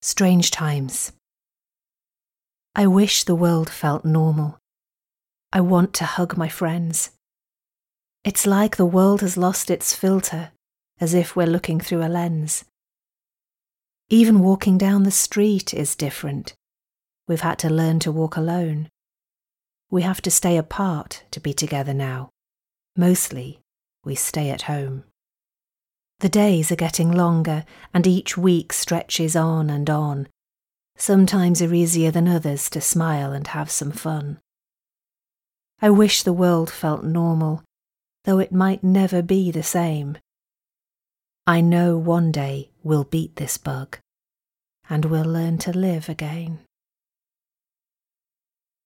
Strange times. I wish the world felt normal. I want to hug my friends. It's like the world has lost its filter, as if we're looking through a lens. Even walking down the street is different. We've had to learn to walk alone. We have to stay apart to be together now. Mostly, we stay at home. The days are getting longer, and each week stretches on and on. Sometimes are easier than others to smile and have some fun. I wish the world felt normal, though it might never be the same. I know one day we'll beat this bug, and we'll learn to live again.